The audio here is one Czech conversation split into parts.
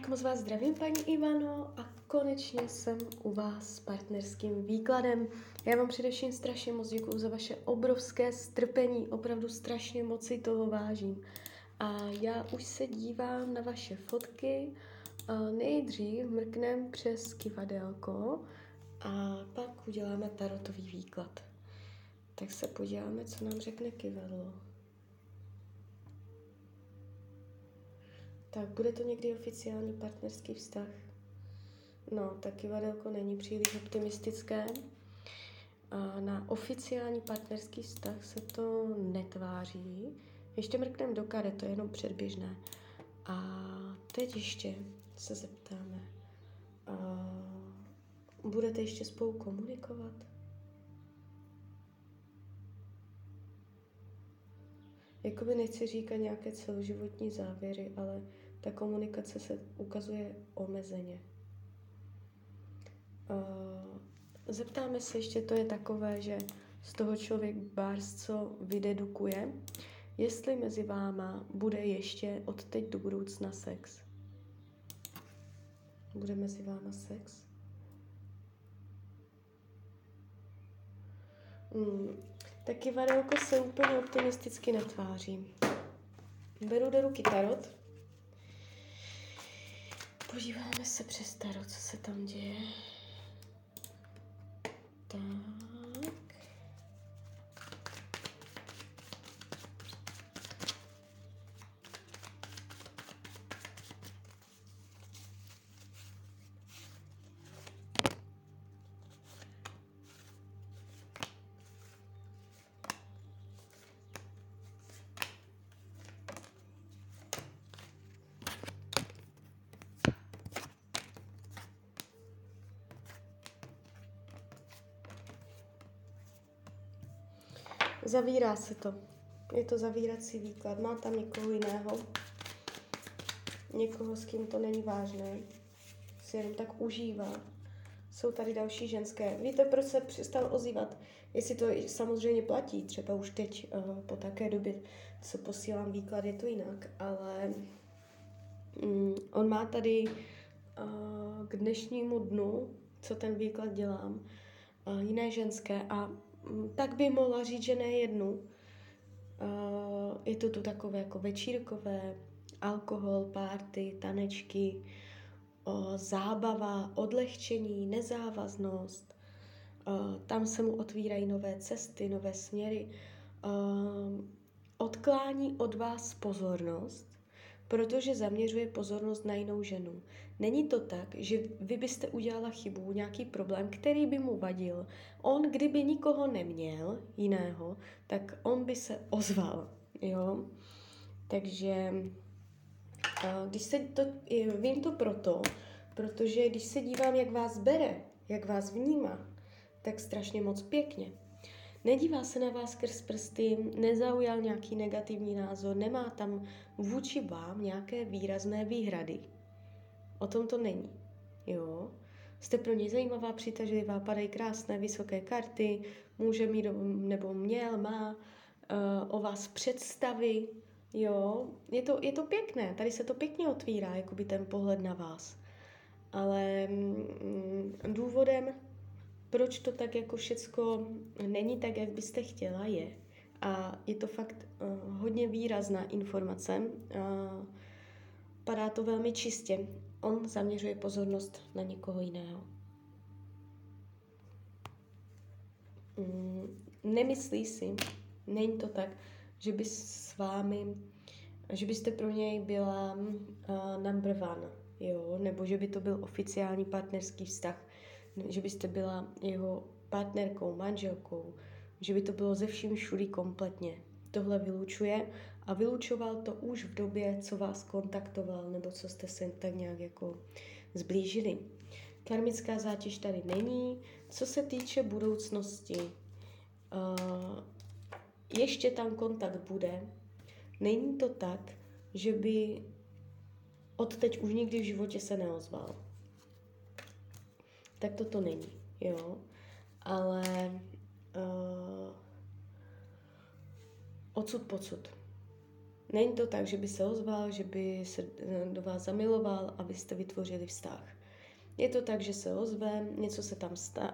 Tak moc vás zdravím, paní Ivano, a konečně jsem u vás s partnerským výkladem. Já vám především strašně moc děkuju za vaše obrovské strpení, opravdu strašně moc si toho vážím. A já už se dívám na vaše fotky, nejdřív mrknem přes kivadelko a pak uděláme tarotový výklad. Tak se podíváme, co nám řekne kivadlo. Tak bude to někdy oficiální partnerský vztah? No, taky vadelko není příliš optimistické. A na oficiální partnerský vztah se to netváří. Ještě mrkneme do karet, to je jenom předběžné. A teď ještě se zeptáme. A budete ještě spolu komunikovat? Jakoby nechci říkat nějaké celoživotní závěry, ale ta komunikace se ukazuje omezeně. Zeptáme se ještě, to je takové, že z toho člověk bárs co vydedukuje, jestli mezi váma bude ještě od teď do budoucna sex. Bude mezi váma sex? Hmm. Taky vadelko se úplně optimisticky netváří. Beru do ruky tarot. Podíváme se přes tarot, co se tam děje. Tak. Zavírá se to. Je to zavírací výklad. Má tam někoho jiného. Někoho, s kým to není vážné. Si jenom tak užívá. Jsou tady další ženské. Víte, proč se přestal ozývat? Jestli to samozřejmě platí, třeba už teď uh, po také době, co posílám výklad, je to jinak, ale um, on má tady uh, k dnešnímu dnu, co ten výklad dělám, uh, jiné ženské a Mm, tak by mohla říct, že ne jednu. Je to tu takové jako večírkové, alkohol, párty, tanečky, zábava, odlehčení, nezávaznost. Tam se mu otvírají nové cesty, nové směry. Odklání od vás pozornost protože zaměřuje pozornost na jinou ženu. Není to tak, že vy byste udělala chybu, nějaký problém, který by mu vadil. On, kdyby nikoho neměl jiného, tak on by se ozval, jo. Takže když se to, vím to proto, protože když se dívám, jak vás bere, jak vás vnímá, tak strašně moc pěkně. Nedívá se na vás skrz prsty, nezaujal nějaký negativní názor, nemá tam vůči vám nějaké výrazné výhrady. O tom to není. Jo? Jste pro ně zajímavá, přitažlivá, padají krásné, vysoké karty, může mít nebo měl, má uh, o vás představy, jo. Je to, je to pěkné, tady se to pěkně otvírá, jakoby ten pohled na vás. Ale mm, důvodem proč to tak jako všecko není tak, jak byste chtěla, je. A je to fakt uh, hodně výrazná informace. Uh, padá to velmi čistě. On zaměřuje pozornost na někoho jiného. Mm, nemyslí si, není to tak, že by s vámi, že byste pro něj byla uh, number one, jo, nebo že by to byl oficiální partnerský vztah že byste byla jeho partnerkou, manželkou, že by to bylo ze vším všudy kompletně. Tohle vylučuje a vylučoval to už v době, co vás kontaktoval nebo co jste se tak nějak jako zblížili. Karmická zátěž tady není. Co se týče budoucnosti, uh, ještě tam kontakt bude. Není to tak, že by od teď už nikdy v životě se neozval tak toto není, jo. Ale uh, odsud pocud. Není to tak, že by se ozval, že by se eh, do vás zamiloval, abyste vytvořili vztah. Je to tak, že se ozve, něco se tam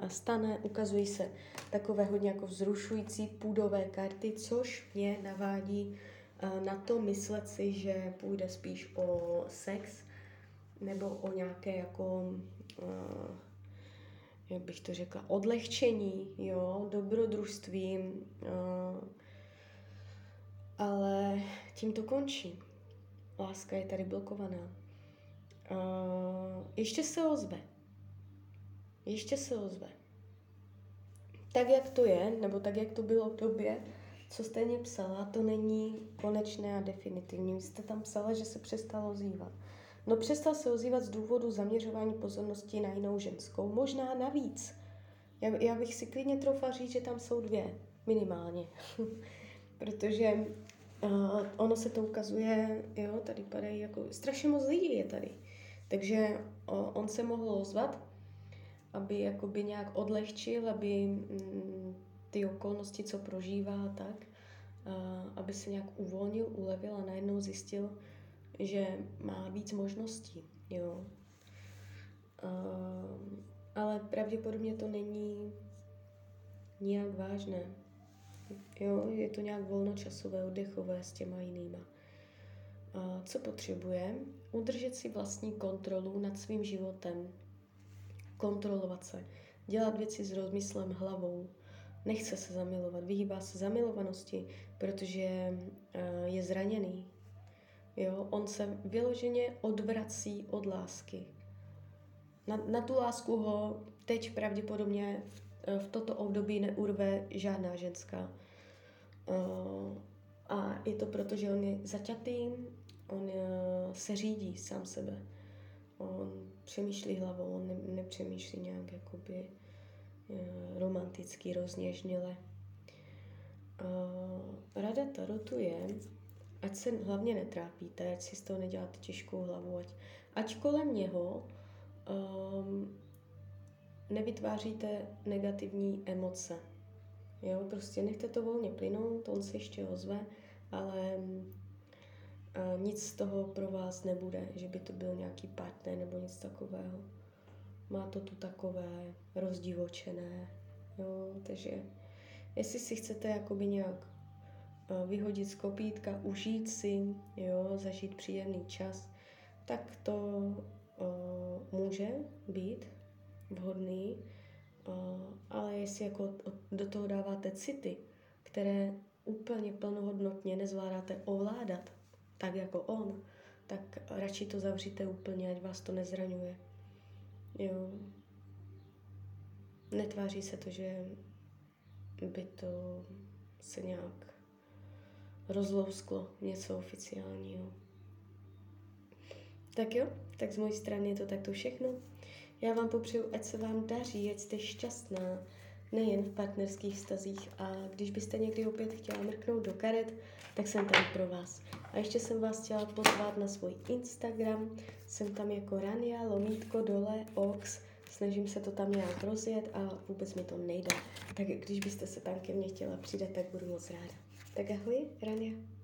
stane, ukazují se takové hodně jako vzrušující půdové karty, což mě navádí eh, na to myslet si, že půjde spíš o sex nebo o nějaké jako, uh, jak bych to řekla, odlehčení, jo, dobrodružství, uh, ale tím to končí. Láska je tady blokovaná. Uh, ještě se ozve. Ještě se ozve. Tak, jak to je, nebo tak, jak to bylo v době, co jste mě psala, to není konečné a definitivní. Vy jste tam psala, že se přestal ozývat. No přestal se ozývat z důvodu zaměřování pozornosti na jinou ženskou, možná navíc. Já, já bych si klidně troufla říct, že tam jsou dvě, minimálně. Protože uh, ono se to ukazuje, jo, tady padají jako, strašně moc lidí je tady. Takže uh, on se mohl ozvat, aby jakoby nějak odlehčil, aby mm, ty okolnosti, co prožívá, tak, uh, aby se nějak uvolnil, ulevil a najednou zjistil, že má víc možností, jo. Uh, ale pravděpodobně to není nijak vážné. Jo, je to nějak volnočasové, oddechové s těma jinýma. A co potřebuje? Udržet si vlastní kontrolu nad svým životem. Kontrolovat se. Dělat věci s rozmyslem hlavou. Nechce se zamilovat. Vyhýbá se zamilovanosti, protože je zraněný. Jo, on se vyloženě odvrací od lásky. Na, na tu lásku ho teď pravděpodobně v Eh, v toto období neurve žádná ženská. Eh, a je to proto, že on je zaťatý, on eh, se řídí sám sebe. On přemýšlí hlavou, on ne, nepřemýšlí nějak jakoby romanticky, rozněžnile. Rada Tarotu je, ať se hlavně netrápíte, ať si z toho neděláte těžkou hlavu, ať, ať kolem něho um, nevytváříte negativní emoce. Jo, prostě nechte to volně plynout, on se ještě ozve, ale a nic z toho pro vás nebude, že by to byl nějaký partner nebo nic takového. Má to tu takové rozdivočené, jo, takže jestli si chcete jakoby nějak vyhodit z kopítka, užít si, jo, zažít příjemný čas, tak to uh, může být vhodný, ale jestli jako do toho dáváte city, které úplně plnohodnotně nezvládáte ovládat, tak jako on, tak radši to zavříte úplně, ať vás to nezraňuje. Jo. Netváří se to, že by to se nějak rozlousklo něco oficiálního. Tak jo, tak z mojí strany je to takto všechno. Já vám popřeju, ať se vám daří, ať jste šťastná, nejen v partnerských stazích a když byste někdy opět chtěla mrknout do karet, tak jsem tam pro vás. A ještě jsem vás chtěla pozvat na svůj Instagram, jsem tam jako Rania, lomítko dole, ox, snažím se to tam nějak rozjet a vůbec mi to nejde. Tak když byste se tam ke mně chtěla přidat, tak budu moc ráda. Tak ahoj, Rania.